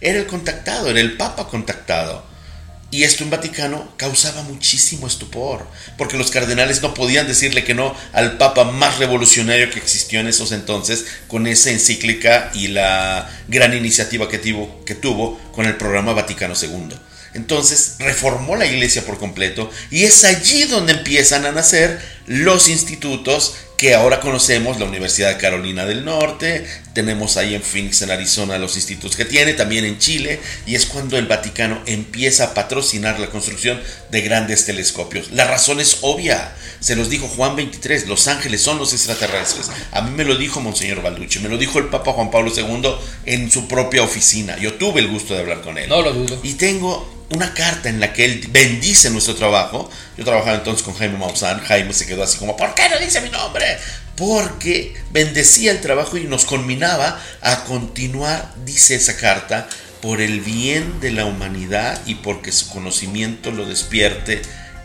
era el contactado, era el Papa contactado. Y esto en Vaticano causaba muchísimo estupor, porque los cardenales no podían decirle que no al Papa más revolucionario que existió en esos entonces, con esa encíclica y la gran iniciativa que tuvo, que tuvo con el programa Vaticano II. Entonces reformó la iglesia por completo y es allí donde empiezan a nacer los institutos que ahora conocemos, la Universidad de Carolina del Norte, tenemos ahí en Phoenix, en Arizona, los institutos que tiene, también en Chile, y es cuando el Vaticano empieza a patrocinar la construcción de grandes telescopios. La razón es obvia, se los dijo Juan 23, los ángeles son los extraterrestres. A mí me lo dijo Monseñor Balducci, me lo dijo el Papa Juan Pablo II en su propia oficina. Yo tuve el gusto de hablar con él. No lo dudo. Y tengo una carta en la que él bendice nuestro trabajo. Yo trabajaba entonces con Jaime Maussan. Jaime se quedó así como, ¿por qué no dice mi nombre? Porque bendecía el trabajo y nos conminaba a continuar, dice esa carta, por el bien de la humanidad y porque su conocimiento lo despierte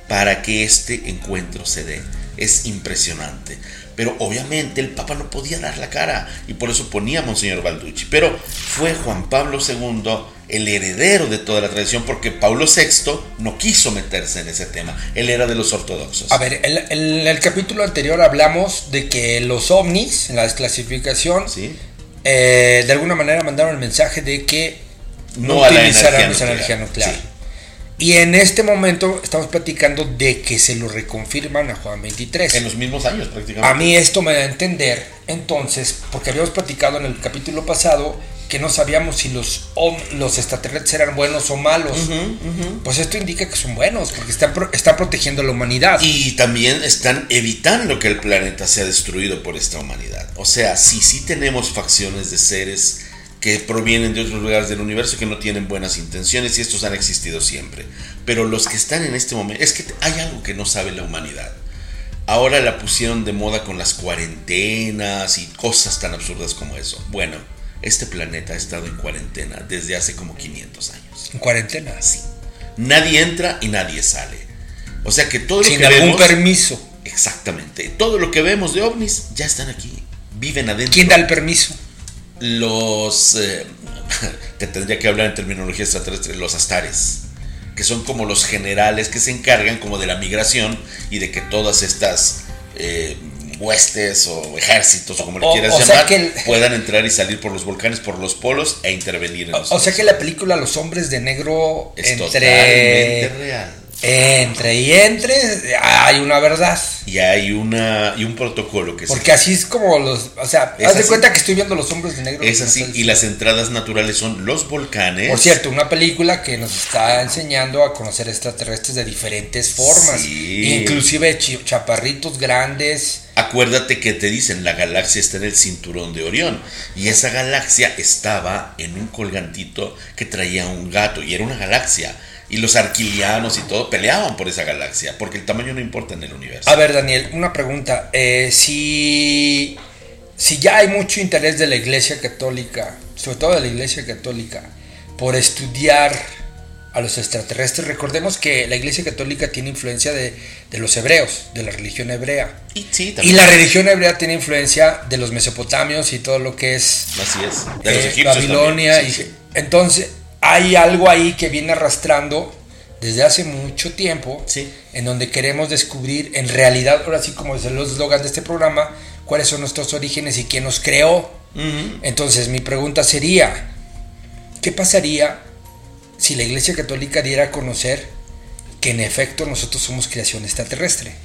para que este encuentro se dé. Es impresionante. Pero obviamente el Papa no podía dar la cara y por eso ponía a Monseñor Balducci. Pero fue Juan Pablo II el heredero de toda la tradición porque Pablo VI no quiso meterse en ese tema. Él era de los ortodoxos. A ver, en el, capítulo anterior hablamos de que los ovnis, en la desclasificación, ¿Sí? eh, de alguna manera mandaron el mensaje de que no, No a utilizaran energía esa nuclear. energía nuclear. Sí. Y en este momento estamos platicando de que se lo reconfirman a Juan 23. En los mismos años prácticamente. A mí esto me da a entender, entonces, porque habíamos platicado en el capítulo pasado que no sabíamos si los, los extraterrestres eran buenos o malos. Pues esto indica que son buenos, porque están, pro- están protegiendo a la humanidad. Y también están evitando que el planeta sea destruido por esta humanidad. O sea, si sí tenemos facciones de seres que provienen de otros lugares del universo que no tienen buenas intenciones y estos han existido siempre. Pero los que están en este momento, es que hay algo que no sabe la humanidad. Ahora la pusieron de moda con las cuarentenas y cosas tan absurdas como eso. Bueno, este planeta ha estado en cuarentena desde hace como 500 años. en cuarentena. Sí. Nadie entra y nadie sale. O sea que todo lo Sin que algún vemos, permiso. Exactamente. Todo lo que vemos de ovnis ya están aquí. Viven adentro. ¿Quién da el permiso? Los. eh, te tendría que hablar en terminología extraterrestre. Los astares. Que son como los generales que se encargan como de la migración y de que todas estas. eh, huestes o ejércitos o como le O- quieras o llamar que el- puedan entrar y salir por los volcanes por los polos e intervenir en los O sea que la película Los Hombres de Negro es entre totalmente real entre y entre hay una verdad. y hay una y un protocolo que se Porque así es como los, o sea, Es haz de cuenta que estoy viendo Los Hombres de Negro. Es así, y las entradas naturales son los volcanes. Por cierto, una película que nos está enseñando a conocer extraterrestres de diferentes formas, Sí. inclusive chaparritos grandes. Acuérdate que te dicen, la galaxia está en el cinturón de Orión. Y esa galaxia estaba en un colgantito que traía un gato, y era una galaxia. Y los arquilianos y todo peleaban por esa galaxia, porque el tamaño no importa en el universo. A ver, Daniel, una pregunta. Eh, si, si ya hay mucho interés de la Iglesia Católica, sobre todo de la Iglesia Católica, por estudiar a los extraterrestres, recordemos que la Iglesia Católica tiene influencia de, de los hebreos, de la religión hebrea. Y sí, Y la religión hebrea tiene influencia de los mesopotamios y todo lo que es Así es. De los eh, egipcios Babilonia. y- sí. Entonces, hay algo ahí que viene arrastrando desde hace mucho tiempo, Sí. en donde queremos descubrir en realidad, ahora sí como es el eslogan de este programa, cuáles son nuestros orígenes y quién nos creó. Entonces, mi pregunta sería, ¿qué pasaría si la Iglesia Católica diera a conocer que en efecto nosotros somos creación extraterrestre?